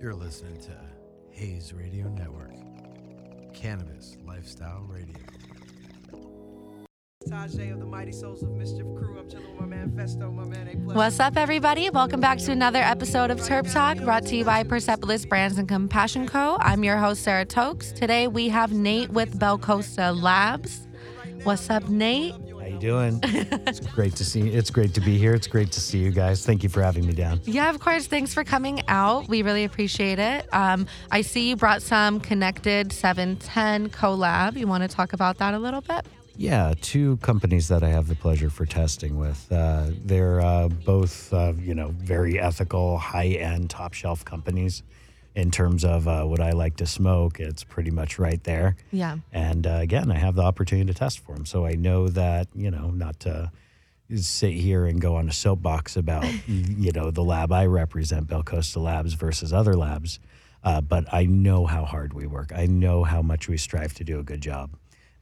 You're listening to Hayes Radio Network, Cannabis Lifestyle Radio. Tajai of the Mighty Souls of Mischief crew. I'm chilling with my man Festo, my man A plus. What's up, everybody? Welcome back to another episode of Terp Talk, brought to you by Persepolis Brands and Compassion Co. I'm your host, Sarah Tokes. Today we have Nate with Belcosta Labs. What's up, Nate? Doing? it's great to see. You. It's great to be here. It's great to see you guys. Thank you for having me down. Yeah, of course. Thanks for coming out. We really appreciate it. Um, I see you brought some Connected 710 collab. You want to talk about that a little bit? Yeah, two companies that I have the pleasure for testing with. Uh, they're uh, both, uh, you know, very ethical, high-end, top-shelf companies. In terms of uh, what I like to smoke, it's pretty much right there. Yeah. And uh, again, I have the opportunity to test for them, so I know that you know not to sit here and go on a soapbox about you know the lab I represent, Belcosta Labs versus other labs. Uh, but I know how hard we work. I know how much we strive to do a good job.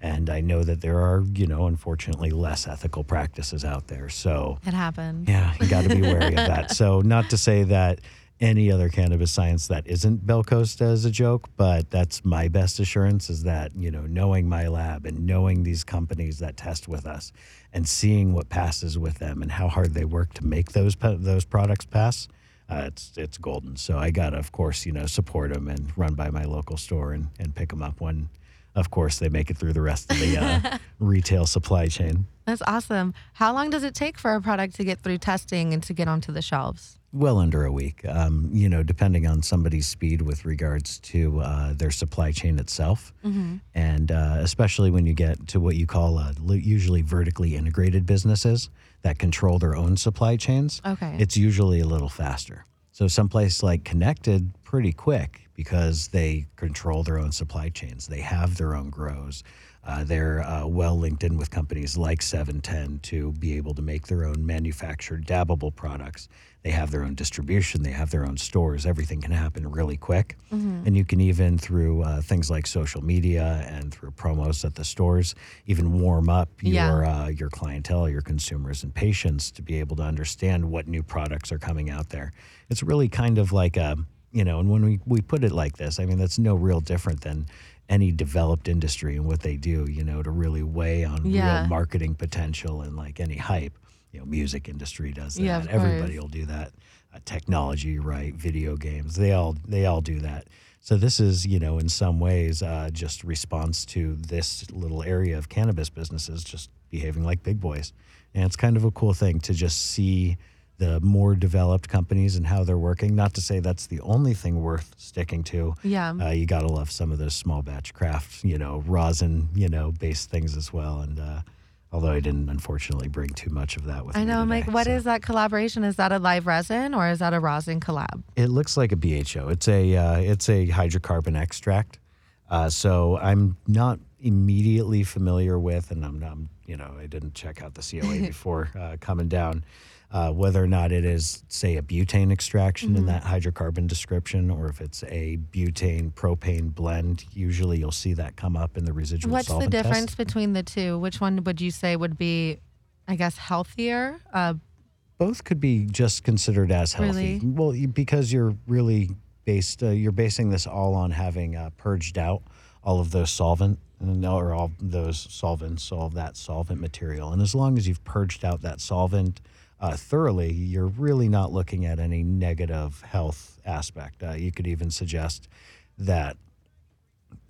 And I know that there are, you know, unfortunately less ethical practices out there. So, It happened. yeah, you got to be wary of that. So, not to say that any other cannabis science that isn't Belcosta is a joke, but that's my best assurance is that, you know, knowing my lab and knowing these companies that test with us and seeing what passes with them and how hard they work to make those those products pass, uh, it's it's golden. So I got to, of course, you know, support them and run by my local store and, and pick them up when, of course, they make it through the rest of the uh, retail supply chain. That's awesome. How long does it take for a product to get through testing and to get onto the shelves? Well under a week, um, you know, depending on somebody's speed with regards to uh, their supply chain itself, and uh, especially when you get to what you call uh, usually vertically integrated businesses that control their own supply chains. Okay. it's usually a little faster. So someplace like Connected, pretty quick because they control their own supply chains. They have their own grows. Uh, they're uh, well linked in with companies like 710 to be able to make their own manufactured dabbable products. They have their own distribution. They have their own stores. Everything can happen really quick. And you can even, through uh, things like social media and through promos at the stores, even warm up Yeah. your uh, your clientele, your consumers and patients to be able to understand what new products are coming out there. It's really kind of like a, you know, and when we, we put it like this, I mean, that's no real different than any developed industry and what they do, you know, to really weigh on Yeah. real marketing potential and like any hype. You know, music industry does that. Yeah, Everybody will do that. Uh, technology, right? Video games, they all they all do that. So this is, you know, in some ways, uh, just response to this little area of cannabis businesses just behaving like big boys, and it's kind of a cool thing to just see the more developed companies and how they're working. Not to say that's the only thing worth sticking to. Yeah. Uh, you gotta love some of those small batch craft, you know, rosin, you know, based things as well. And uh, although I didn't unfortunately bring too much of that with I me know. I'm like, what so. is that collaboration? Is that a live resin or is that a rosin collab? It looks like a BHO. It's a uh, it's a hydrocarbon extract. Uh, so I'm not immediately familiar with, and I'm not, you know, I didn't check out the COA before uh, coming down. Uh, whether or not it is, say, a butane extraction Mm-hmm. in that hydrocarbon description, or if it's a butane propane blend, usually you'll see that come up in the residual What's the solvent test. difference between the two? Which one would you say would be, I guess, healthier? Uh, both could be just considered as healthy. Really? Well, because you're really based, uh, you're basing this all on having uh, purged out all of those solvent and- or all those solvents, all of that solvent material. And as long as you've purged out that solvent uh, thoroughly, you're really not looking at any negative health aspect. Uh, you could even suggest that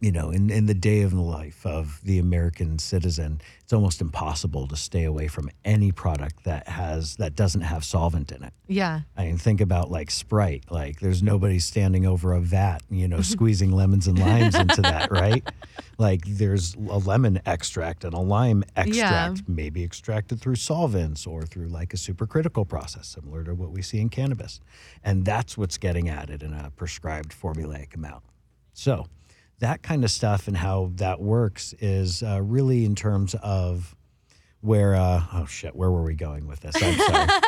you know, in, in the day of the life of the American citizen, it's almost impossible to stay away from any product that has that doesn't have solvent in it. yeah. I mean, think about like Sprite. Like, there's nobody standing over a vat, you know, squeezing lemons and limes into that, right? Like, there's a lemon extract and a lime extract, maybe extracted through solvents or through like a supercritical process, similar to what we see in cannabis. And that's what's getting added in a prescribed formulaic amount. So, that kind of stuff and how that works is uh, really in terms of where, uh, oh shit, where were we going with this? I'm sorry.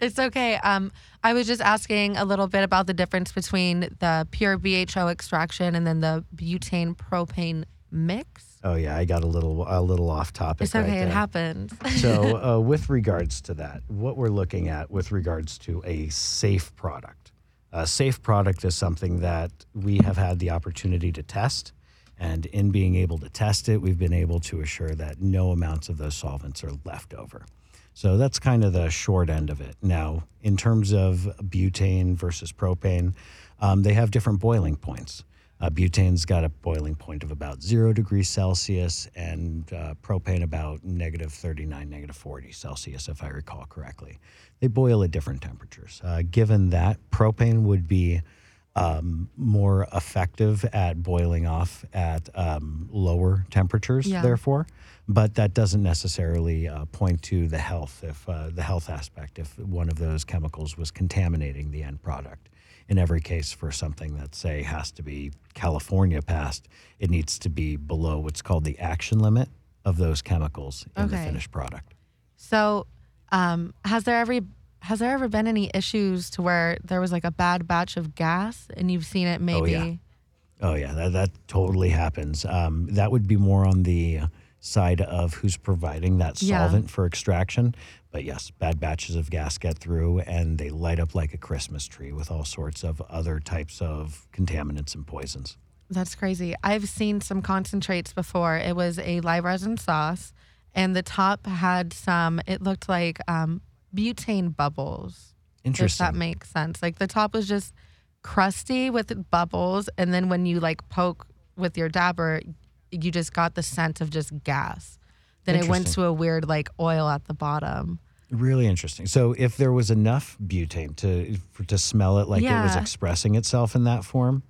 It's okay. Um, I was just asking a little bit about the difference between the pure BHO extraction and then the butane propane mix. Oh yeah, I got a little a little off topic. It's right okay. it there. happens. so, uh, with regards to that, what we're looking at with regards to a safe product, A safe product is something that we have had the opportunity to test. And in being able to test it, we've been able to assure that no amounts of those solvents are left over. So that's kind of the short end of it. Now, in terms of butane versus propane, um, they have different boiling points. Uh, butane's got a boiling point of about zero degrees Celsius, and uh, propane about negative 39, negative 40 Celsius, if I recall correctly. They boil at different temperatures. Uh, given that, propane would be um, more effective at boiling off at um, lower temperatures, Yeah. therefore. But that doesn't necessarily uh, point to the health, if uh, the health aspect, if one of those chemicals was contaminating the end product. In every case, for something that, say, has to be California passed, it needs to be below what's called the action limit of those chemicals in the finished product. So, um, has there ever has there ever been any issues to where there was like a bad batch of gas and you've seen it maybe? Oh yeah. Oh yeah, that, that totally happens. Um, that would be more on the side of who's providing that Yeah. solvent for extraction. But yes, bad batches of gas get through and they light up like a Christmas tree with all sorts of other types of contaminants and poisons. That's crazy. I've seen some concentrates before. It was a live resin sauce, and the top had some. It looked like um, butane bubbles. If Interesting. that makes sense. Like the top was just crusty with bubbles, and then when you like poke with your dabber, you just got the scent of just gas. Then it went to a weird like oil at the bottom. Really interesting. So, if there was enough butane to for, to smell it like it was Yeah. expressing itself in that form,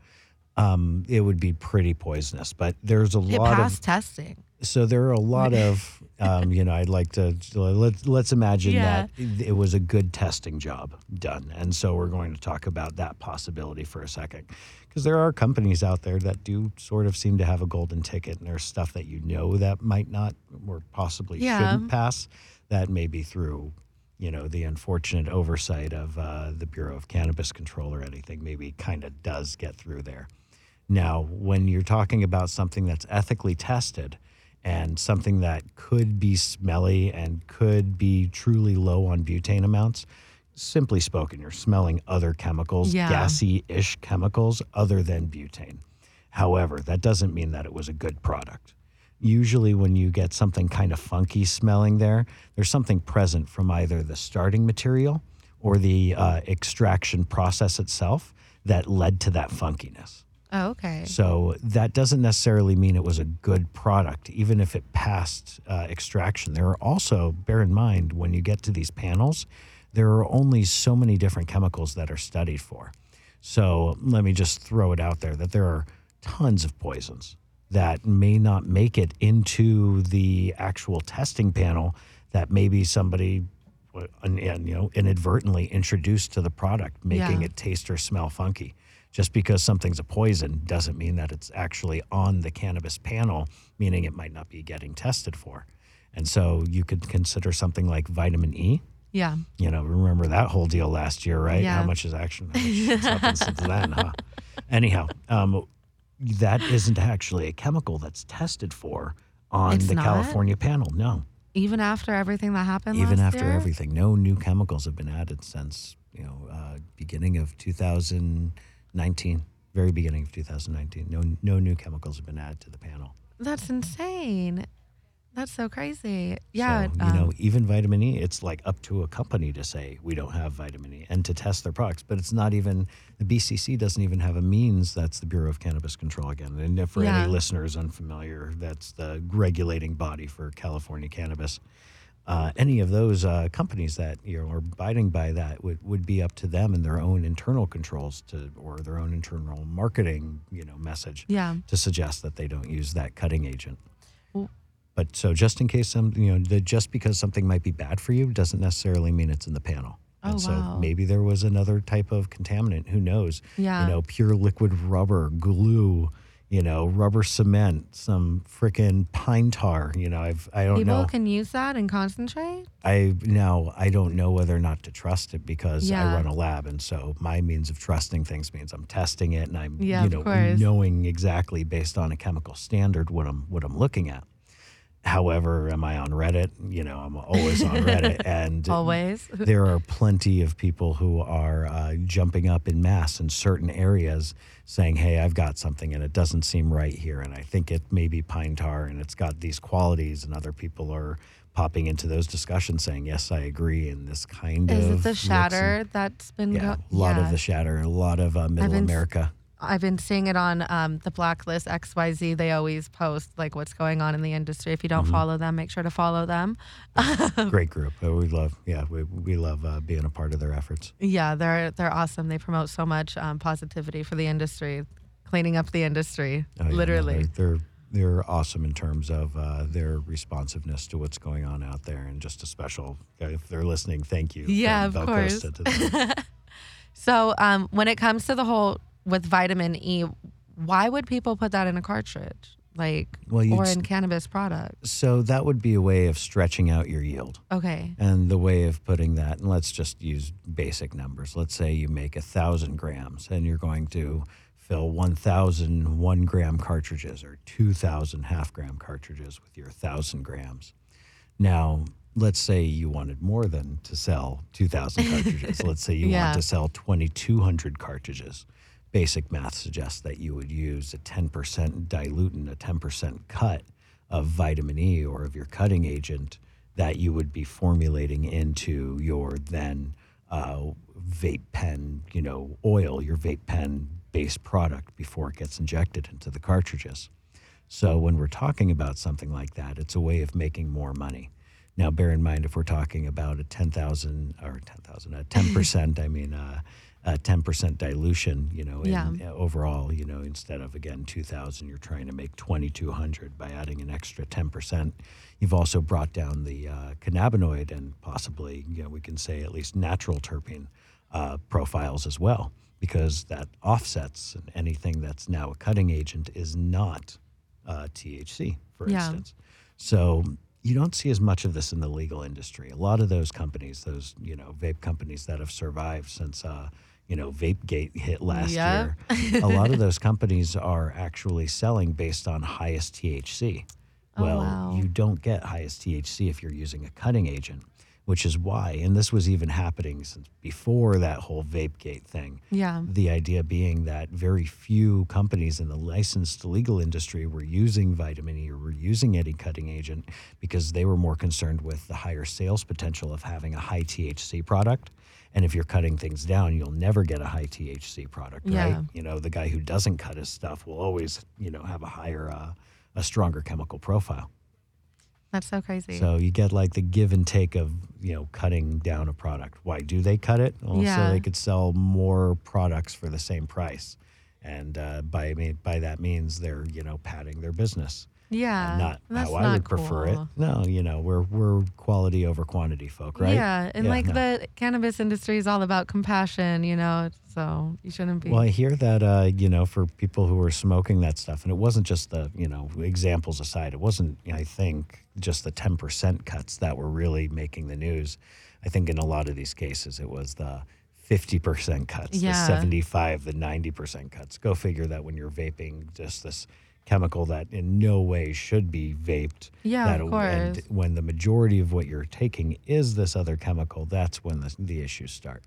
um, it would be pretty poisonous. But there's a It lot of passed testing. so there are a lot of um, you know i'd like to let's, let's imagine Yeah. that it, it was a good testing job done and so we're going to talk about that possibility for a second because there are companies out there that do sort of seem to have a golden ticket and there's stuff that you know that might not or possibly Yeah. shouldn't pass that may be through you know the unfortunate oversight of uh, the bureau of cannabis control or anything maybe kind of does get through there now, when you're talking about something that's ethically tested and something that could be smelly and could be truly low on butane amounts, simply spoken, you're smelling other chemicals, Yeah. gassy ish chemicals other than butane. However, that doesn't mean that it was a good product. Usually, when you get something kind of funky smelling there, there's something present from either the starting material or the uh, extraction process itself that led to that funkiness. Oh, okay. So that doesn't necessarily mean it was a good product, even if it passed uh, extraction. There are also, bear in mind, when you get to these panels, there are only so many different chemicals that are studied for. So let me just throw it out there that there are tons of poisons that may not make it into the actual testing panel that maybe somebody uh, and, and, you know inadvertently introduced to the product making Yeah. it taste or smell funky just because something's a poison doesn't mean that it's actually on the cannabis panel meaning it might not be getting tested for and so you could consider something like vitamin e Yeah. you know remember that whole deal last year right Yeah. how much has action how much happened since then huh anyhow um, that isn't actually a chemical that's tested for on It's the not? california panel no Even after everything that happened. even after year? everything no new chemicals have been added since you know uh, beginning of 2019 very beginning of 2019 no no new chemicals have been added to the panel That's insane. That's so crazy. Yeah. so, you know um, even vitamin e it's like up to a company to say we don't have vitamin e and to test their products but it's not even the bcc doesn't even have a means that's the bureau of cannabis control again and if for Yeah. any listeners unfamiliar that's the regulating body for california cannabis uh, any of those uh, companies that you know are abiding by that would, would be up to them and their own internal controls to or their own internal marketing you know message yeah. to suggest that they don't use that cutting agent. Well- But so just in case some, you know, the, just because something might be bad for you doesn't necessarily mean it's in the panel. Oh, and so wow. maybe there was another type of contaminant. Who knows? Yeah. You know, pure liquid rubber, glue, you know, rubber cement, some frickin' pine tar. You know, I've I don't People know. can use that and concentrate. I now I don't know whether or not to trust it because Yeah. I run a lab, and so my means of trusting things means I'm testing it and I'm Yeah, you know knowing exactly based on a chemical standard what I'm what I'm looking at. However, am I on Reddit? You know, I'm always on Reddit, and Always. there are plenty of people who are uh, jumping up in mass in certain areas saying, Hey, I've got something and it doesn't seem right here. And I think it may be pine tar and it's got these qualities. And other people are popping into those discussions saying, Yes, I agree. And this kind Is of. it the shatter and- that's been yeah, go- a lot yeah. of the shatter, a lot of uh, middle been America. I've been seeing it on um, the Blacklist XYZ. They always post like what's going on in the industry. If you Mm-hmm. don't follow them, make sure to follow them. Great group. Uh, We love, yeah, we, we love uh, being a part of their efforts. Yeah, they're they're awesome. They promote so much um, positivity for the industry, cleaning up the industry, Oh, yeah, no, literally. they're, they're they're awesome in terms of uh, their responsiveness to what's going on out there, and just a special. If they're listening, thank you. Yeah, of course. Costa to them. So um, when it comes to the whole with vitamin E, why would people put that in a cartridge, like Well, or in cannabis products? so that would be a way of stretching out your yield, Okay. and the way of putting that. And let's just use basic numbers. Let's say you make a thousand grams, and you're going to fill 1,000 one gram cartridges or 2,000 half gram cartridges with your thousand grams. Now, let's say you wanted more than to sell 2,000 cartridges. let's say you Yeah. want to sell 2,200 cartridges. Basic math suggests that you would use a 10% dilutant, a 10% cut of vitamin E or of your cutting agent that you would be formulating into your then uh, vape pen, you know, oil, your vape pen based product before it gets injected into the cartridges. So when we're talking about something like that, it's a way of making more money. Now, bear in mind if we're talking about a ten thousand or ten thousand, a ten percent, I mean, uh, ten percent dilution, you know, in, Yeah. uh, overall, you know, instead of again two thousand, you're trying to make twenty two hundred by adding an extra ten percent. You've also brought down the uh, cannabinoid and possibly, you know, we can say at least natural terpene uh, profiles as well, because that offsets and anything that's now a cutting agent is not uh, THC, for Yeah. instance. So you don't see as much of this in the legal industry. A lot of those companies, those you know vape companies that have survived since uh, you know VapeGate hit last Yep. year, a lot of those companies are actually selling based on highest THC. Oh, Well, wow. you don't get highest THC if you're using a cutting agent, which is why, and this was even happening since before that whole VapeGate thing. Yeah. The idea being that very few companies in the licensed legal industry were using vitamin E or were using any cutting agent because they were more concerned with the higher sales potential of having a high THC product. And if you're cutting things down, you'll never get a high THC product, Yeah. right? You know, the guy who doesn't cut his stuff will always, you know, have a higher, uh, a stronger chemical profile. That's so crazy. So you get like the give and take of you know cutting down a product. Why do they cut it? Well, Yeah. so they could sell more products for the same price, and uh, by by that means they're you know padding their business. Yeah. Not that's how I not would prefer it. No, you know we're we're quality over quantity folk, right? Yeah, and Yeah, like no. the cannabis industry is all about compassion, you know. So you shouldn't be. Well, I hear that uh, you know for people who were smoking that stuff, and it wasn't just the you know examples aside, it wasn't I think just the ten percent cuts that were really making the news. I think in a lot of these cases, it was the fifty percent cuts, Yeah. the seventy-five, the ninety percent cuts. Go figure that when you're vaping, just this chemical that in no way should be vaped. Yeah, that, of And when the majority of what you're taking is this other chemical, that's when the, the issues start.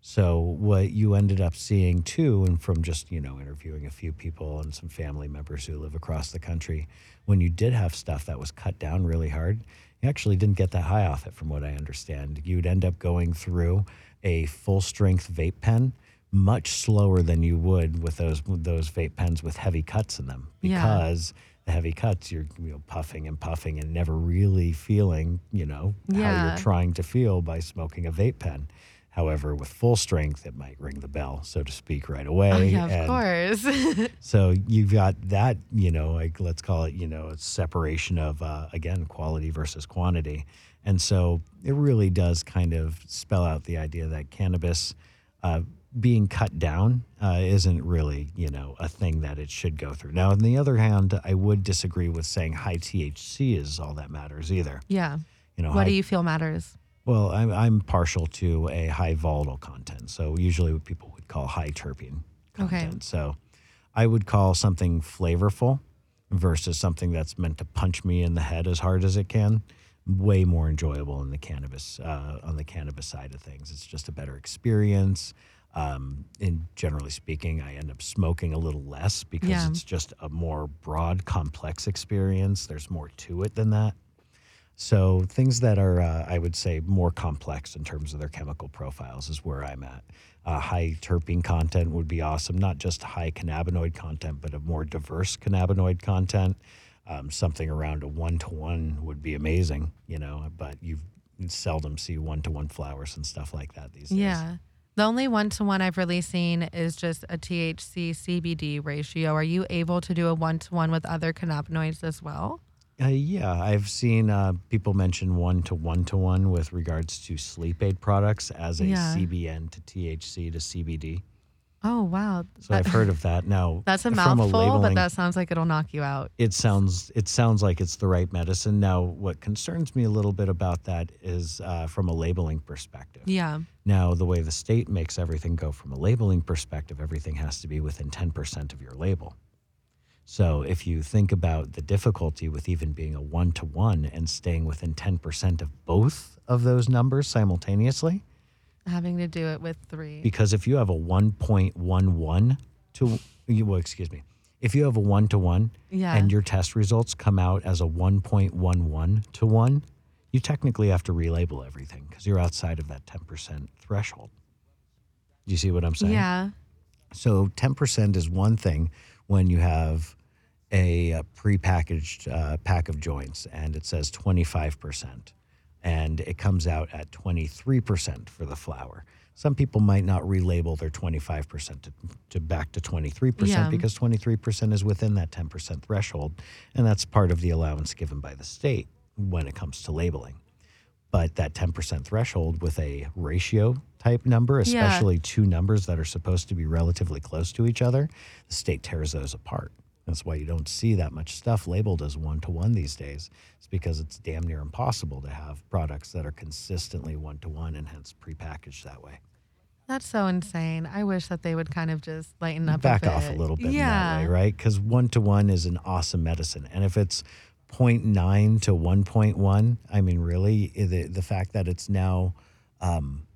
So what you ended up seeing too, and from just you know interviewing a few people and some family members who live across the country, when you did have stuff that was cut down really hard, you actually didn't get that high off it, from what I understand. You'd end up going through a full strength vape pen much slower than you would with those with those vape pens with heavy cuts in them Yeah. because the heavy cuts you're you know puffing and puffing and never really feeling you know how you're trying to feel by smoking a vape pen. However, with full strength, it might ring the bell, so to speak, right away. oh, yeah, of And course. So you've got that, you know, like let's call it, you know, a separation of uh, again quality versus quantity, and so it really does kind of spell out the idea that cannabis uh, being cut down uh, isn't really, you know, a thing that it should go through. Now, on the other hand, I would disagree with saying high THC is all that matters either. yeah. You know, What high do you feel matters? well, I'm, I'm partial to a high volatile content. So usually what people would call high terpene Okay. content. So I would call something flavorful versus something that's meant to punch me in the head as hard as it can. Way more enjoyable in the cannabis uh, on the cannabis side of things. It's just a better experience. Um, and generally speaking, I end up smoking a little less because Yeah. it's just a more broad, complex experience. There's more to it than that. So things that are, uh, I would say, more complex in terms of their chemical profiles is where I'm at. Uh, high terpene content would be awesome, not just high cannabinoid content, but a more diverse cannabinoid content. Um, something around a one to one would be amazing, you know. But you seldom see one to one flowers and stuff like that these days. Yeah. The only one to one I've really seen is just a THC CBD ratio. Are you able to do a one to one with other cannabinoids as well? Uh, yeah, I've seen uh, people mention one to one to one with regards to sleep aid products as a Yeah. CBN to THC to CBD. Oh wow. So I've heard of that. Now That's a mouthful, but labeling- that sounds like it'll knock you out. it sounds it sounds like it's the right medicine. Now, what concerns me a little bit about that is uh, from a labeling perspective. Yeah. Now, the way the state makes everything go from a labeling perspective, everything has to be within 10% of your label. So, if you think about the difficulty with even being a one to one and staying within 10% of both of those numbers simultaneously, Having to do it with three. because if you have a 1.11 to, you- well, excuse me, if you have a one to one Yeah. and your test results come out as a 1.11 to 1, you technically have to relabel everything because you're outside of that 10% threshold. Do you see what I'm saying? yeah. So 10% is one thing when you have a, uh prepackaged uh, pack of joints and it says 25% and it comes out at 23% for the flower. Some people might not relabel their 25% to, to back to 23% Yeah. because 23% is within that 10% threshold. And that's part of the allowance given by the state when it comes to labeling. But that 10% threshold with a ratio type number, Yeah. especially two numbers that are supposed to be relatively close to each other, the state tears those apart. That's why you don't see that much stuff labeled as one to one these days. It's because it's damn near impossible to have products that are consistently one to one and hence prepackaged that way. That's so insane. I wish that they would kind of just lighten up Back a off a little bit yeah. in that way, right? Because one to one is an awesome medicine. And if it's 0.9 to 1.1, I mean, really, the, the fact that it's now. Um,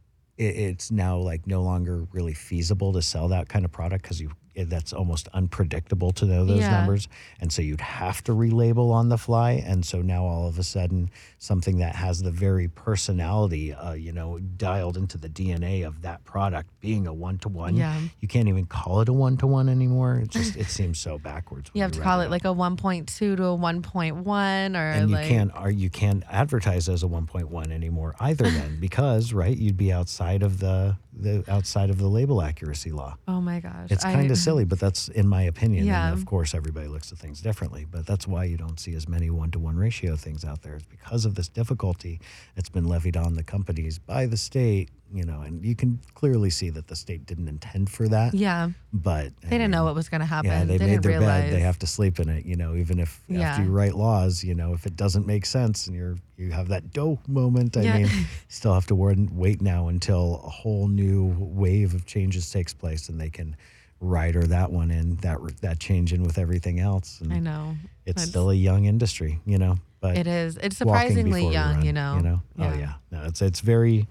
it's now like no longer really feasible to sell that kind of product because you that's almost unpredictable to know those Yeah. numbers. And so you'd have to relabel on the fly. And so now all of a sudden something that has the very personality uh, you know dialed into the dna of that product being a one-to-one you can't even call it a one-to-one anymore. It just it seems so backwards You have to call it it like a 1.2 to a 1.1 or and you like can't or you can't advertise as a 1.1 anymore either then because right you'd be outside of the the outside of the label accuracy law Oh my gosh. it's kind of silly but that's in my opinion Yeah. and of course everybody looks at things differently but that's why you don't see as many one-to-one ratio things out there it's because of this difficulty that's been levied on the companies by the state you know and you can clearly see that the state didn't intend for that Yeah. but They didn't know um, what was going to happen. yeah, they, made their realize. bed. They have to sleep in it. You know, even if Yeah. after you write laws, you know, if it doesn't make sense and you're you have that dough moment. I Yeah. mean, still have to wait, now until a whole new wave of changes takes place and they can rider that one in that that change in with everything else. And I know. it's It's- still a young industry, you know. But It is. It's surprisingly young, run, you know. You know. Oh yeah. No, it's it's very.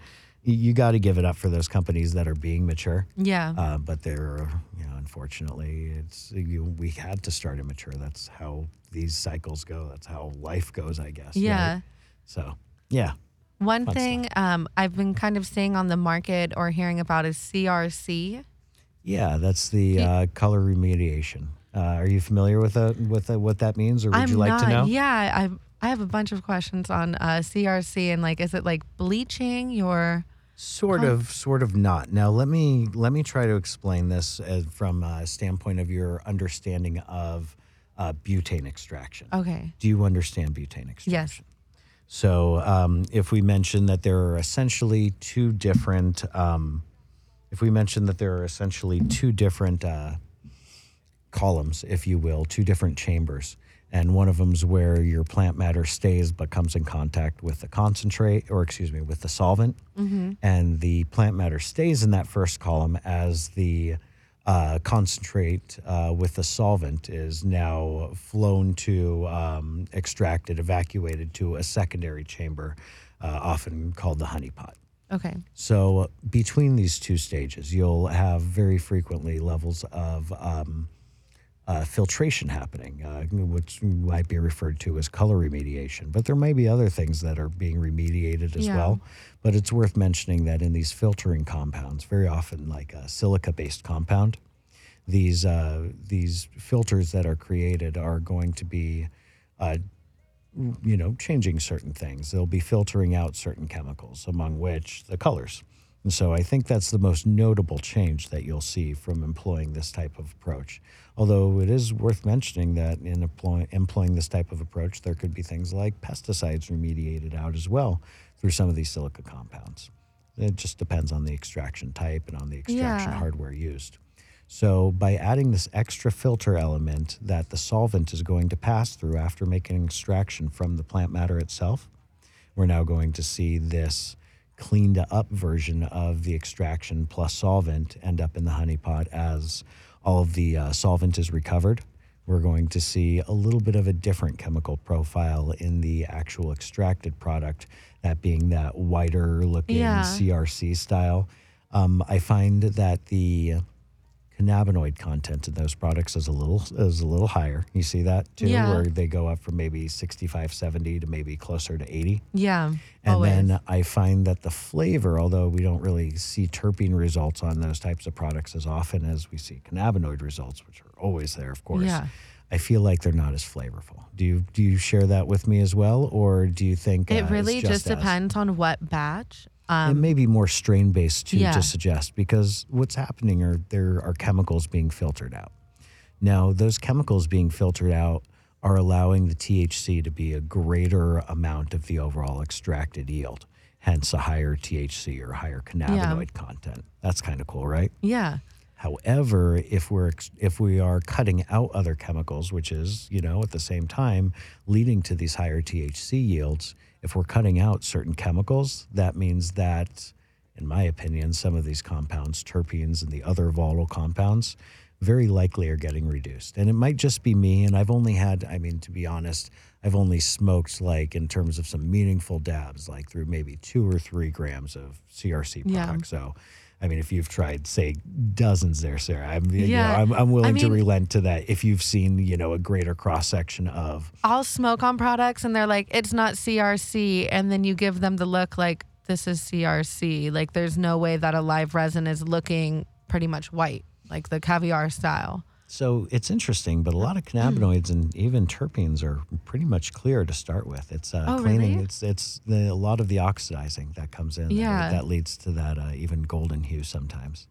You, got to give it up for those companies that are being mature. Yeah. Uh, but they're, you know, unfortunately, it's you, we had to start immature. That's how these cycles go. That's how life goes, I guess. right? yeah. So, yeah. One fun thing um, I've been kind of seeing on the market or hearing about is CRC. Yeah, that's the uh, color remediation. Uh, are you familiar with that, with uh what that means, or would I'm you like not. to know? Yeah, I I have a bunch of questions on uh, CRC and like, is it like bleaching your? Sort Huh. of, sort of not. Now, let me let me try to explain this uh, from a standpoint of your understanding of uh, butane extraction. Okay. Do you understand butane extraction? Yes. So, um, if we mention that there are essentially two different, um, if we mention that there are essentially two different uh, columns, if you will, two different chambers, and one of them's where your plant matter stays but comes in contact with the concentrate, or excuse me, with the solvent, Mm-hmm. and the plant matter stays in that first column as the uh, concentrate uh, with the solvent is now flown to, um, extracted, evacuated to a secondary chamber, uh, often called the honeypot. Okay. So between these two stages, you'll have very frequently levels of um, uh, filtration happening, uh, which might be referred to as color remediation. But there may be other things that are being remediated as Yeah. well. But it's worth mentioning that in these filtering compounds, very often like a silica-based compound, these uh, these filters that are created are going to be uh, you know, changing certain things. They'll be filtering out certain chemicals, among which the colors. And so I think that's the most notable change that you'll see from employing this type of approach. Although it is worth mentioning that in employ- employing this type of approach, there could be things like pesticides remediated out as well through some of these silica compounds. It just depends on the extraction type and on the extraction Yeah. hardware used. So, by adding this extra filter element that the solvent is going to pass through after making extraction from the plant matter itself, we're now going to see this cleaned up version of the extraction plus solvent end up in the honey pot as all of the uh, solvent is recovered. We're going to see a little bit of a different chemical profile in the actual extracted product, that being that whiter looking Yeah. CRC style. Um, I find that the cannabinoid content in those products is a little is a little higher. You see that too, Yeah. where they go up from maybe 65, 70 to maybe closer to 80. Yeah. And always. then I find that the flavor, although we don't really see terpene results on those types of products as often as we see cannabinoid results, which are always there, of course. Yeah. I feel like they're not as flavorful. Do you do you share that with me as well, or do you think uh, it it's really just, as- depends on what batch. It Um, may be more strain based too Yeah. to suggest because what's happening are there are chemicals being filtered out. Now those chemicals being filtered out are allowing the THC to be a greater amount of the overall extracted yield, hence a higher THC or higher cannabinoid content. That's kind of cool, right? yeah. However, if we're if we are cutting out other chemicals, which is you know at the same time leading to these higher THC yields, if we're cutting out certain chemicals, that means that, in my opinion, some of these compounds, terpenes and the other volatile compounds, very likely are getting reduced. And it might just be me, and I've only had, I mean, to be honest, I've only smoked like in terms of some meaningful dabs, like through maybe two or three grams of CRC Yeah. product. So. I mean, if you've tried, say, dozens there, Sarah, I'm, you know, Yeah. I'm, I'm willing I to relent to that if you've seen, you know, a greater cross section of, I'll smoke on products and they're like, it's not CRC. And then you give them the look like, this is CRC. Like, there's no way that a live resin is looking pretty much white, like the caviar style. So it's interesting, but a lot of Hmm. cannabinoids and even terpenes are pretty much clear to start with. It's uh, Oh, cleaning. really? It's it's the, a lot of the oxidizing that comes in. that- Yeah. that, leads to that uh, even golden hue sometimes.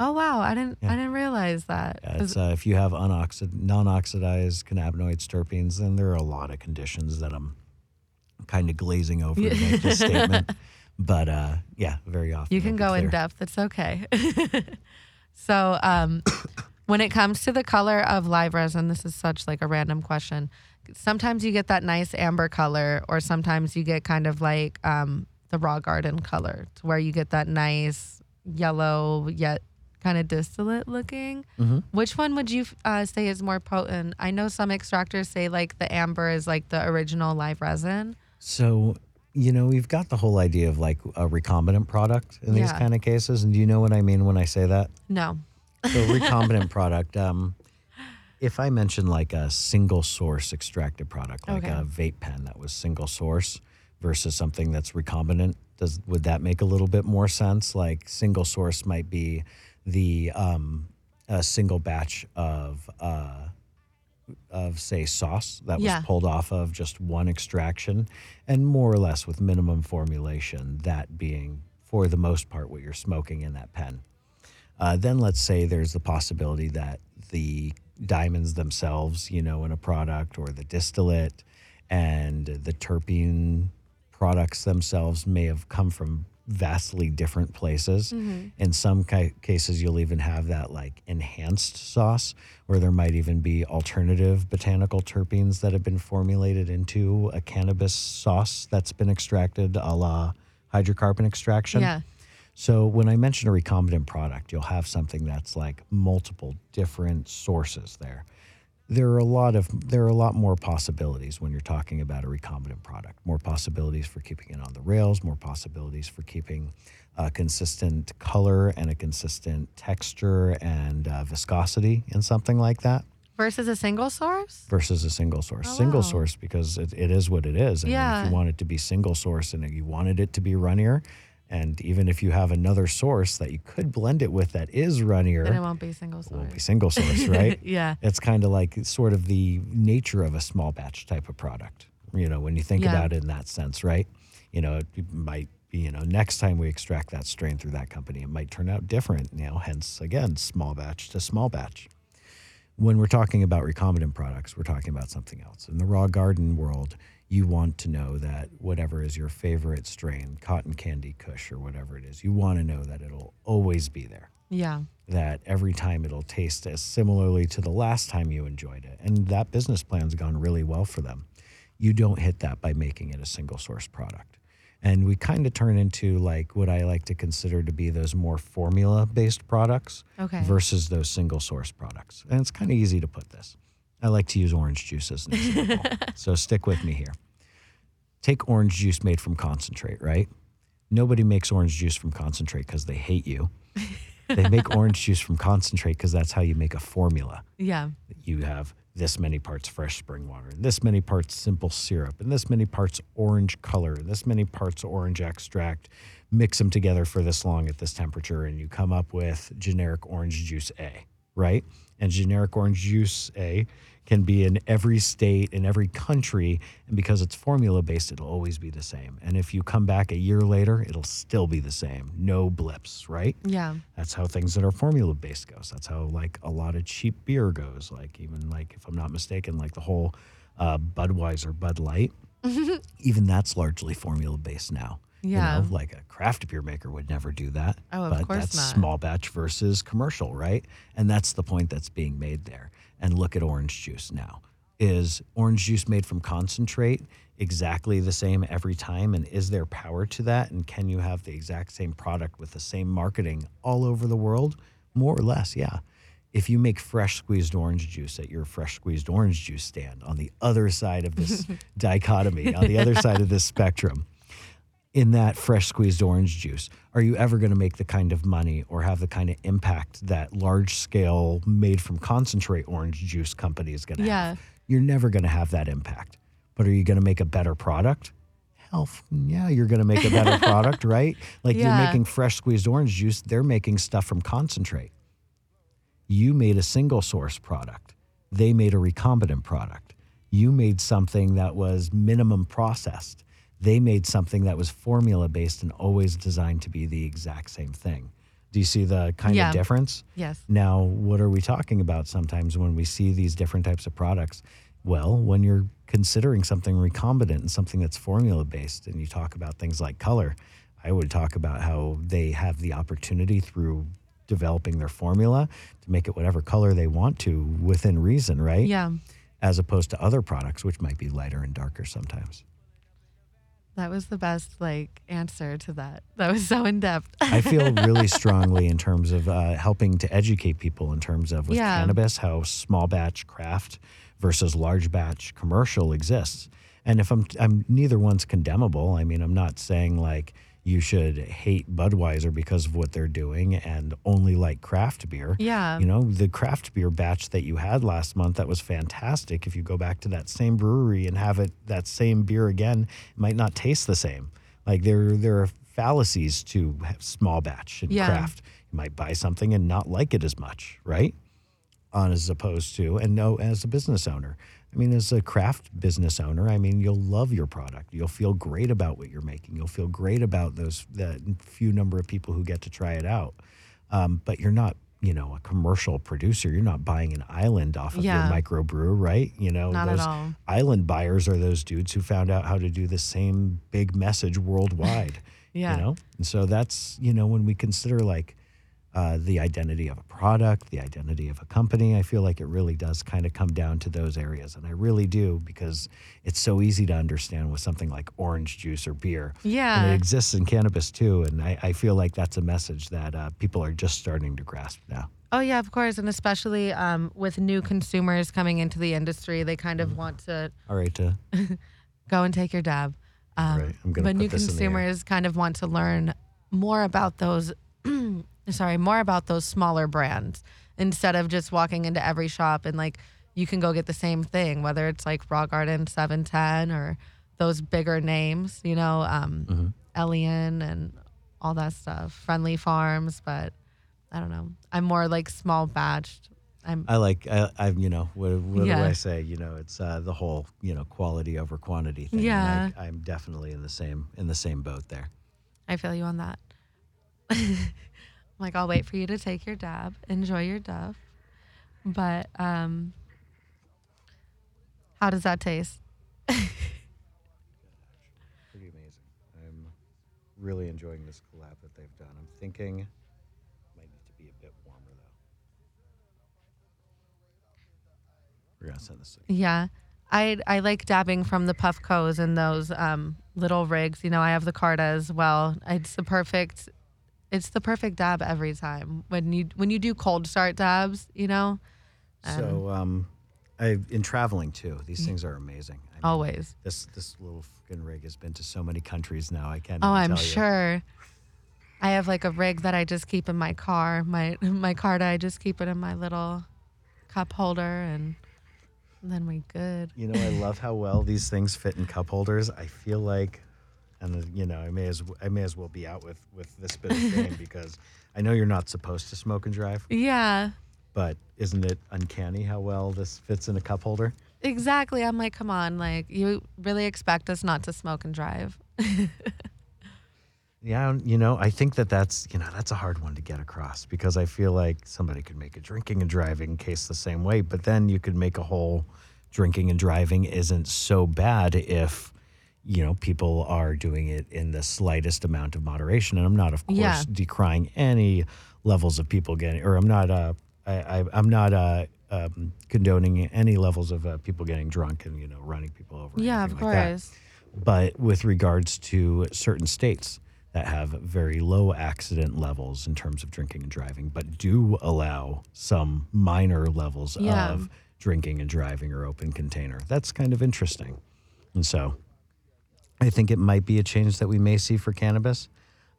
Oh, wow. I didn't, Yeah. I didn't realize that. Yeah, uh, if you have unoxid- non-oxidized cannabinoids, terpenes, then there are a lot of conditions that I'm kind of glazing over to make this statement. But uh, yeah, very often You can go in depth. It's okay. so, um, when it comes to the color of live resin, this is such like a random question. Sometimes you get that nice amber color, or sometimes you get kind of like um, the raw garden color, to where you get that nice yellow yet kind of distillate looking. Mhm. Which one would you uh, say is more potent? I know some extractors say like the amber is like the original live resin. So, you know, we've got the whole idea of like a recombinant product in these kind of cases. And do you know what I mean when I say that? No. So, recombinant product, um, if I mention like a single source extracted product, like Okay. a vape pen that was single source versus something that's recombinant, does would that make a little bit more sense? Like single source might be the um, a single batch of uh, of say sauce that was Yeah. pulled off of just one extraction, and more or less with minimum formulation, that being for the most part what you're smoking in that pen. Uh, then let's say there's the possibility that the diamonds themselves, you know, in a product or the distillate and the terpene products themselves may have come from vastly different places. In some ca- cases, you'll even have that like enhanced sauce where there might even be alternative botanical terpenes that have been formulated into a cannabis sauce that's been extracted a la hydrocarbon extraction. Yeah. So when I mention a recombinant product, you'll have something that's like multiple different sources there. There are a lot of there are a lot more possibilities when you're talking about a recombinant product. More possibilities for keeping it on the rails, more possibilities for keeping a consistent color and a consistent texture and uh, viscosity in something like that Versus a single source? versus a single source. Oh, single wow. source because it, it is what it is. I mean, Yeah. if you want it to be single source and you wanted it to be runnier, and even if you have another source that you could blend it with that is runnier, Then it won't be single it source. won't be single source, right? yeah. It's kind of like sort of the nature of a small batch type of product. You know, when you think Yeah. about it in that sense, right? You know, it might be, you know, next time we extract that strain through that company, it might turn out different. You know, hence again, small batch to small batch. When we're talking about recombinant products, we're talking about something else. In the raw garden world, you want to know that whatever is your favorite strain, cotton candy kush or whatever it is, you want to know that it'll always be there Yeah. that every time it'll taste as similarly to the last time you enjoyed it. And that business plan's gone really well for them. You don't hit that by making it a single source product. And we kind of turn into like what I like to consider to be those more formula based products Okay. versus those single source products. And it's kind of easy to put this. I like to use orange juice as an example. so stick with me here. Take orange juice made from concentrate, right? Nobody makes orange juice from concentrate because they hate you. they make orange juice from concentrate because that's how you make a formula. Yeah. You have this many parts fresh spring water, and this many parts simple syrup, and this many parts orange color, and this many parts orange extract. Mix them together for this long at this temperature, and you come up with generic orange juice A, right? And generic orange juice A can be in every state, in every country, and because it's formula based, it'll always be the same. And if you come back a year later, it'll still be the same. No blips, right? Yeah. That's how things that are formula based goes. That's how like a lot of cheap beer goes. Like even like if I'm not mistaken, like the whole uh, Budweiser Bud Light, even that's largely formula based now. Yeah. You know, like a craft beer maker would never do that. Oh, of but course that's not. small batch versus commercial, right? And that's the point that's being made there. And look at orange juice now. Is orange juice made from concentrate exactly the same every time? And is there power to that? And can you have the exact same product with the same marketing all over the world? More or less, yeah. If you make fresh squeezed orange juice at your fresh squeezed orange juice stand on the other side of this dichotomy, on the other side of this spectrum, in that fresh squeezed orange juice, are you ever going to make the kind of money or have the kind of impact that large scale made from concentrate orange juice company is going to Yeah. have? You're never going to have that impact. But are you going to make a better product? Hell, yeah, you're going to make a better product, right? Like Yeah. you're making fresh squeezed orange juice, they're making stuff from concentrate. You made a single source product. They made a recombinant product. You made something that was minimum processed. They made something that was formula based and always designed to be the exact same thing. Do you see the kind Yeah. of difference? Yes. Now, what are we talking about sometimes when we see these different types of products? Well, when you're considering something recombinant and something that's formula based, and you talk about things like color, I would talk about how they have the opportunity through developing their formula to make it whatever color they want to within reason, right? Yeah. As opposed to other products, which might be lighter and darker sometimes. That was the best like answer to that. That was so in depth. I feel really strongly in terms of uh, helping to educate people in terms of with Yeah. cannabis how small batch craft versus large batch commercial exists. And if I'm, I'm neither one's condemnable. I mean, I'm not saying like you should hate Budweiser because of what they're doing and only like craft beer. Yeah. You know, the craft beer batch that you had last month that was fantastic. If you go back to that same brewery and have it that same beer again, it might not taste the same. Like there there are fallacies to have small batch and Yeah. craft. You might buy something and not like it as much, right? On as opposed to and no as a business owner. I mean, as a craft business owner, I mean, you'll love your product. You'll feel great about what you're making. You'll feel great about those that few number of people who get to try it out. Um, but you're not, you know, a commercial producer. You're not buying an island off of Yeah. your microbrew, right? You know, Not at all. island buyers are those dudes who found out how to do the same big message worldwide. Yeah. You know? And so that's, you know, when we consider like uh, the identity of a product, the identity of a company. I feel like it really does kind of come down to those areas. And I really do because it's so easy to understand with something like orange juice or beer. And Yeah. it exists in cannabis too. And I, I feel like that's a message that uh, people are just starting to grasp now. Oh yeah, of course, and especially um, with new consumers coming into the industry, they kind of want to All right, to go and take your dab. Um, Right, but put new this in the air. consumers kind of want to learn more about those. sorry, more about those smaller brands instead of just walking into every shop and like you can go get the same thing, whether it's like Raw Garden Seven Ten or those bigger names, you know, um, Mm-hmm. Elian and all that stuff, Friendly Farms. But I don't know. I'm more like small batched. I'm I like I, I you know what, what Yeah. do I say? You know, it's uh, the whole you know quality over quantity thing. Yeah. I, I'm definitely in the same in the same boat there. I feel you on that. Like, I'll wait for you to take your dab, enjoy your dub. But um, how does that taste? Pretty amazing. I'm really enjoying this collab that they've done. I'm thinking might need to be a bit warmer though. We're gonna send this. To Yeah, I I like dabbing from the Puffcos and those um, little rigs. You know, I have the Carta as well. It's the perfect. It's the perfect dab every time when you when you do cold start dabs. You know, so um, I in traveling too. These things are amazing. I mean, always. This this little fucking rig has been to so many countries now. I can't. Oh, even I'm sure. I have like a rig that I just keep in my car. My my Carta, I just keep it in my little cup holder, and then we good. You know, I love how well these things fit in cup holders. I feel like, and you know, I may as I may as well be out with with this bit of fame because I know you're not supposed to smoke and drive, Yeah, but isn't it uncanny how well this fits in a cup holder? exactly. I'm like, come on, like you really expect us not to smoke and drive? Yeah, you know, I think that that's you know that's a hard one to get across because I feel like somebody could make a drinking and driving case the same way, but then you could make a whole drinking and driving isn't so bad if you know people are doing it in the slightest amount of moderation. And I'm not, of course, Yeah. decrying any levels of people getting, or I'm not, uh, I, I, I'm not uh, um, condoning any levels of uh, people getting drunk and you know running people over. Yeah, of anything like that course. but with regards to certain states that have very low accident levels in terms of drinking and driving, but do allow some minor levels Yeah. of drinking and driving or open container. That's kind of interesting. And so I think it might be a change that we may see for cannabis.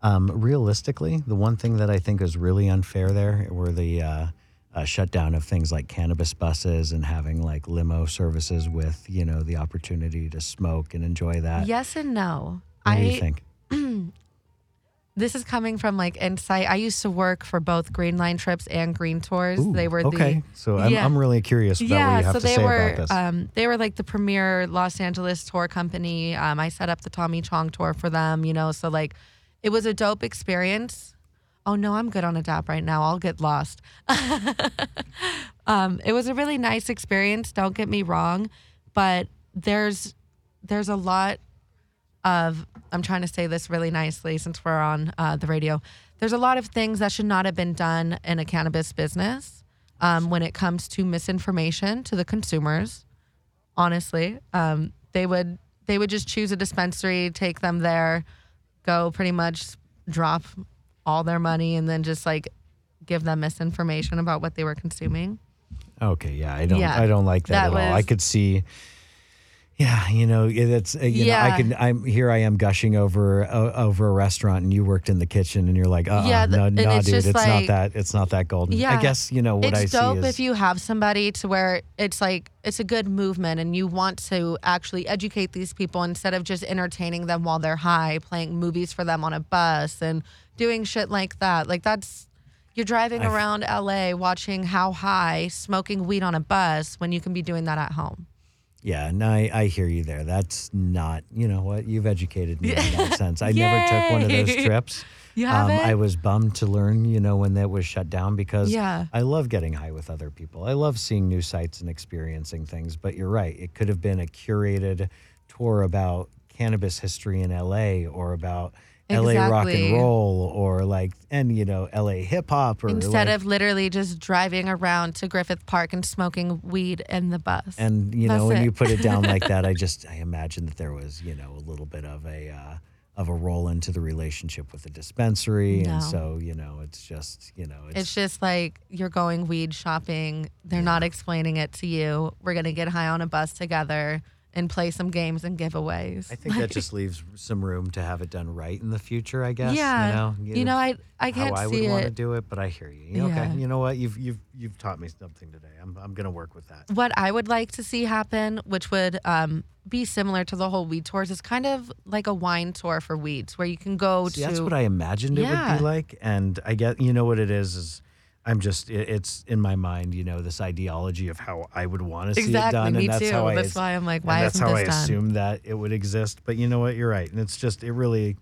Um, realistically, the one thing that I think is really unfair there were the uh, uh, shutdown of things like cannabis buses and having like limo services with, you know, the opportunity to smoke and enjoy that. Yes and no. What do I you think? this is coming from like insight. I used to work for both Green Line trips and Green Tours. Ooh, they were okay. the so I'm, Yeah. I'm really curious about what yeah, you have so to they say were about this. um, they were like the premier Los Angeles tour company. Um, I set up the Tommy Chong tour for them, you know. So like, it was a dope experience. Oh no, I'm good on a dab right now. I'll get lost. um, it was a really nice experience. Don't get me wrong, but there's there's a lot of I'm trying to say this really nicely since we're on uh, the radio. There's a lot of things that should not have been done in a cannabis business um, when it comes to misinformation to the consumers. Honestly, um, they would they would just choose a dispensary, take them there, go pretty much drop all their money, and then just like give them misinformation about what they were consuming. Okay, yeah, I don't, Yeah, I don't like that, that at all. I could see, yeah, you know, it's uh, you know, I can. I'm here. I am gushing over uh, over a restaurant, and you worked in the kitchen, and you're like, uh, Yeah, uh no, no, it's dude, it's not that. It's not that golden. Yeah, I guess you know what I it's see dope is if you have somebody to where it's like it's a good movement and you want to actually educate these people instead of just entertaining them while they're high, playing movies for them on a bus and doing shit like that. Like that's you're driving I've- around LA watching how high smoking weed on a bus when you can be doing that at home. Yeah, no, I, I hear you there. That's not, you know what, you've educated me in that sense. I never took one of those trips. You Um, haven't? I was bummed to learn, you know, when that was shut down because Yeah. I love getting high with other people. I love seeing new sights and experiencing things. But you're right, it could have been a curated tour about cannabis history in LA or about, LA rock and roll or like and you know LA hip hop or Instead like- of literally just driving around to Griffith Park and smoking weed in the bus. and you know That's when it. you put it down like that, I just I imagine that there was you know a little bit of a uh, of a roll into the relationship with the dispensary, No. and so you know it's just you know it's, It's just like you're going weed shopping. They're not explaining it to you. We're gonna get high on a bus together and play some games and giveaways. I think that just leaves some room to have it done right in the future. I guess. yeah, You know. you know, I I can't how I would want to do it, but I hear you. You know, Yeah. Okay, you know what? You've you've you've taught me something today. I'm I'm gonna work with that. What I would like to see happen, which would um, be similar to the whole weed tours, is kind of like a wine tour for weeds, where you can go See, to. that's what I imagined it would be like, and I get you know what it is is. I'm just it, it's in my mind, you know, this ideology of how I would want to see it Exactly, done, me and that's too. how I That's why I'm like, why that's how I done? assumed that it would exist. But you know what? You're right, and it's just it really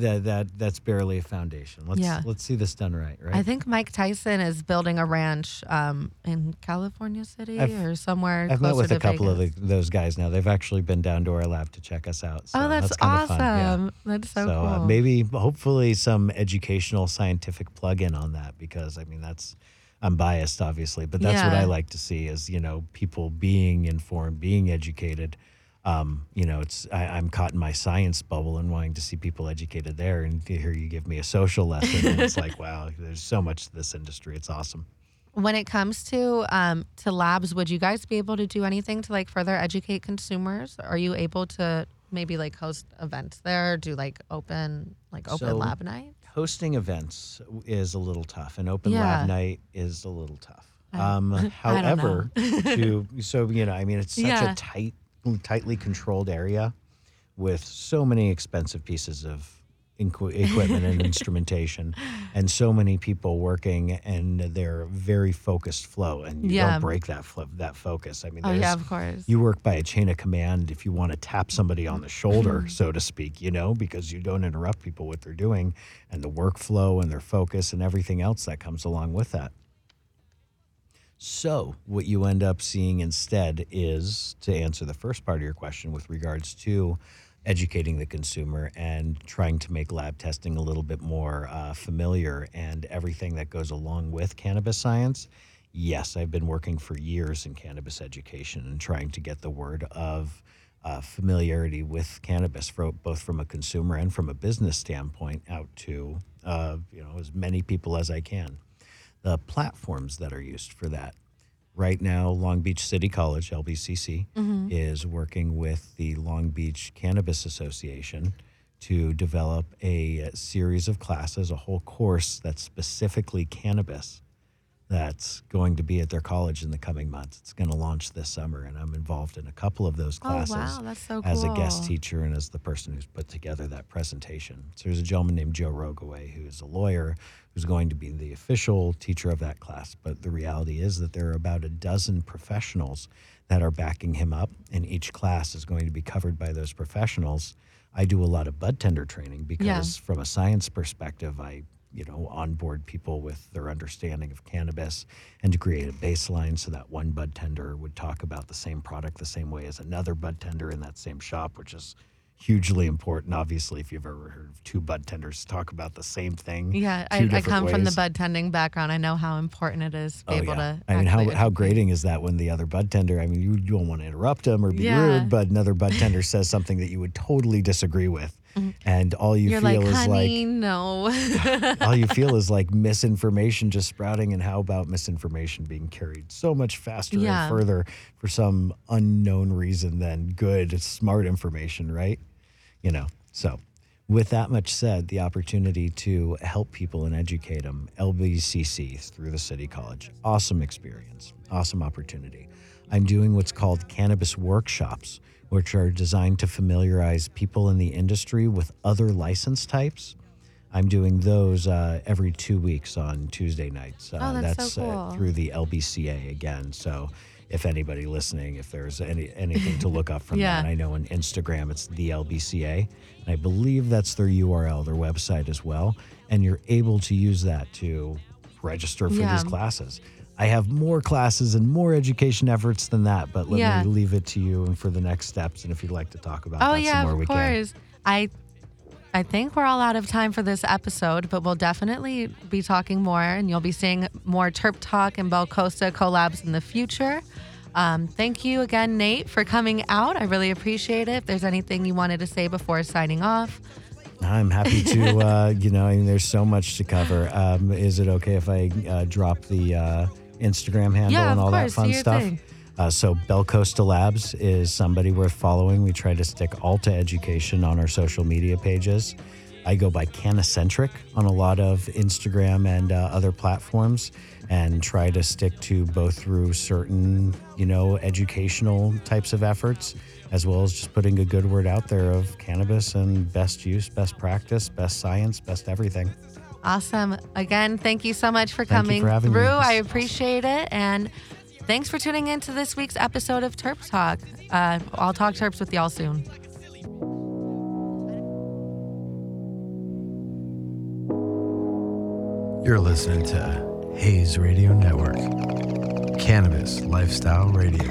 that that that's barely a foundation. Let's Yeah. let's see this done right, right? I think Mike Tyson is building a ranch um, in California City I've- or somewhere. I've met with a couple Vegas. of the, those guys now. They've actually been down to our lab to check us out. So oh, that's, kinda awesome. Yeah. That's so, So, cool. uh, maybe, hopefully, some educational, scientific plug-in on that because I mean that's I'm biased, obviously, but that's what I like to see is you know people being informed, being educated. Um, you know, it's I, I'm caught in my science bubble and wanting to see people educated there, and to hear you give me a social lesson, and it's like, wow, there's so much to this industry. It's awesome. when it comes to um, to labs, would you guys be able to do anything to like further educate consumers? Are you able to maybe like host events there, do like open like open So- lab night? hosting events is a little tough, and open Yeah. lab night is a little tough. Um, however, to so you know, I mean, it's such Yeah. a tight, tightly controlled area with so many expensive pieces of equipment and instrumentation, and so many people working, and they're very focused flow, and you Yeah. don't break that flow, that focus. I mean, Oh yeah, of course. you work by a chain of command if you want to tap somebody on the shoulder, Mm-hmm. so to speak, you know, because you don't interrupt people what they're doing and the workflow and their focus and everything else that comes along with that. So, what you end up seeing instead is to answer the first part of your question with regards to educating the consumer and trying to make lab testing a little bit more uh, familiar and everything that goes along with cannabis science. Yes, I've been working for years in cannabis education and trying to get the word of uh, familiarity with cannabis, for, both from a consumer and from a business standpoint, out to uh, you know as many people as I can the platforms that are used for that. Right now, Long Beach City College, LBCC, mm-hmm. is working with the Long Beach Cannabis Association to develop a uh, series of classes, a whole course that's specifically cannabis that's going to be at their college in the coming months. It's going to launch this summer, and I'm involved in a couple of those Oh classes wow, that's so cool. as a guest teacher and as the person who's put together that presentation. So there's a gentleman named Joe Rogaway who's a lawyer who's going to be the official teacher of that class. But the reality is that there are about a dozen professionals that are backing him up, and each class is going to be covered by those professionals. I do a lot of bud tender training because, from a science perspective, I you know onboard people with their understanding of cannabis and to create a baseline so that one bud tender would talk about the same product the same way as another bud tender in that same shop which is hugely important obviously if you've ever heard of two bud tenders talk about the same thing Yeah, I, I come from the bud tending background. I know how important it is to be Oh, able yeah. to. I mean, how, actually how grating is that when the other bud tender, I mean, you don't want to interrupt them or be Yeah. rude, but another bud tender says something that you would totally disagree with. And all you Mm-hmm. You're feel like, is honey, no. like, all you feel is like misinformation just sprouting. And how about misinformation being carried so much faster Yeah. and further for some unknown reason than good, smart information, right? You know, so with that much said, the opportunity to help people and educate them, LBCC through the City College, awesome experience, awesome opportunity. I'm doing what's called cannabis workshops, which are designed to familiarize people in the industry with other license types. I'm doing those uh, every two weeks on Tuesday nights. Uh, Oh, that's so uh, cool. through the LBCA again. So if anybody listening, if there's any anything to look up from Yeah. that, I know on Instagram it's the LBCA, and I believe that's their URL, their website as well. And you're able to use that to register for Yeah. these classes. I have more classes and more education efforts than that, but let Yeah. me leave it to you and for the next steps. And if you'd like to talk about oh that yeah, some more, of we can. course. I I think we're all out of time for this episode, but we'll definitely be talking more and you'll be seeing more Terp Talk and Belcosta collabs in the future. Um, thank you again, Nate, for coming out. I really appreciate it. If there's anything you wanted to say before signing off, I'm happy to, uh, you know, I mean, there's so much to cover. Um, is it okay if I uh, drop the uh, Instagram handle Yeah, and all course. that fun stuff? thing. Uh, so Belcosta Labs is somebody worth following. We try to stick all to education on our social media pages. I go by Canacentric on a lot of Instagram and uh, other platforms, and try to stick to both through certain, you know, educational types of efforts, as well as just putting a good word out there of cannabis and best use, best practice, best science, best everything. awesome. Again, thank you so much for Thank coming for me. through. I appreciate it. And thanks for tuning in to this week's episode of Terp Talk. Uh, I'll talk Terps with y'all soon. You're listening to Hayes Radio Network, Cannabis Lifestyle Radio.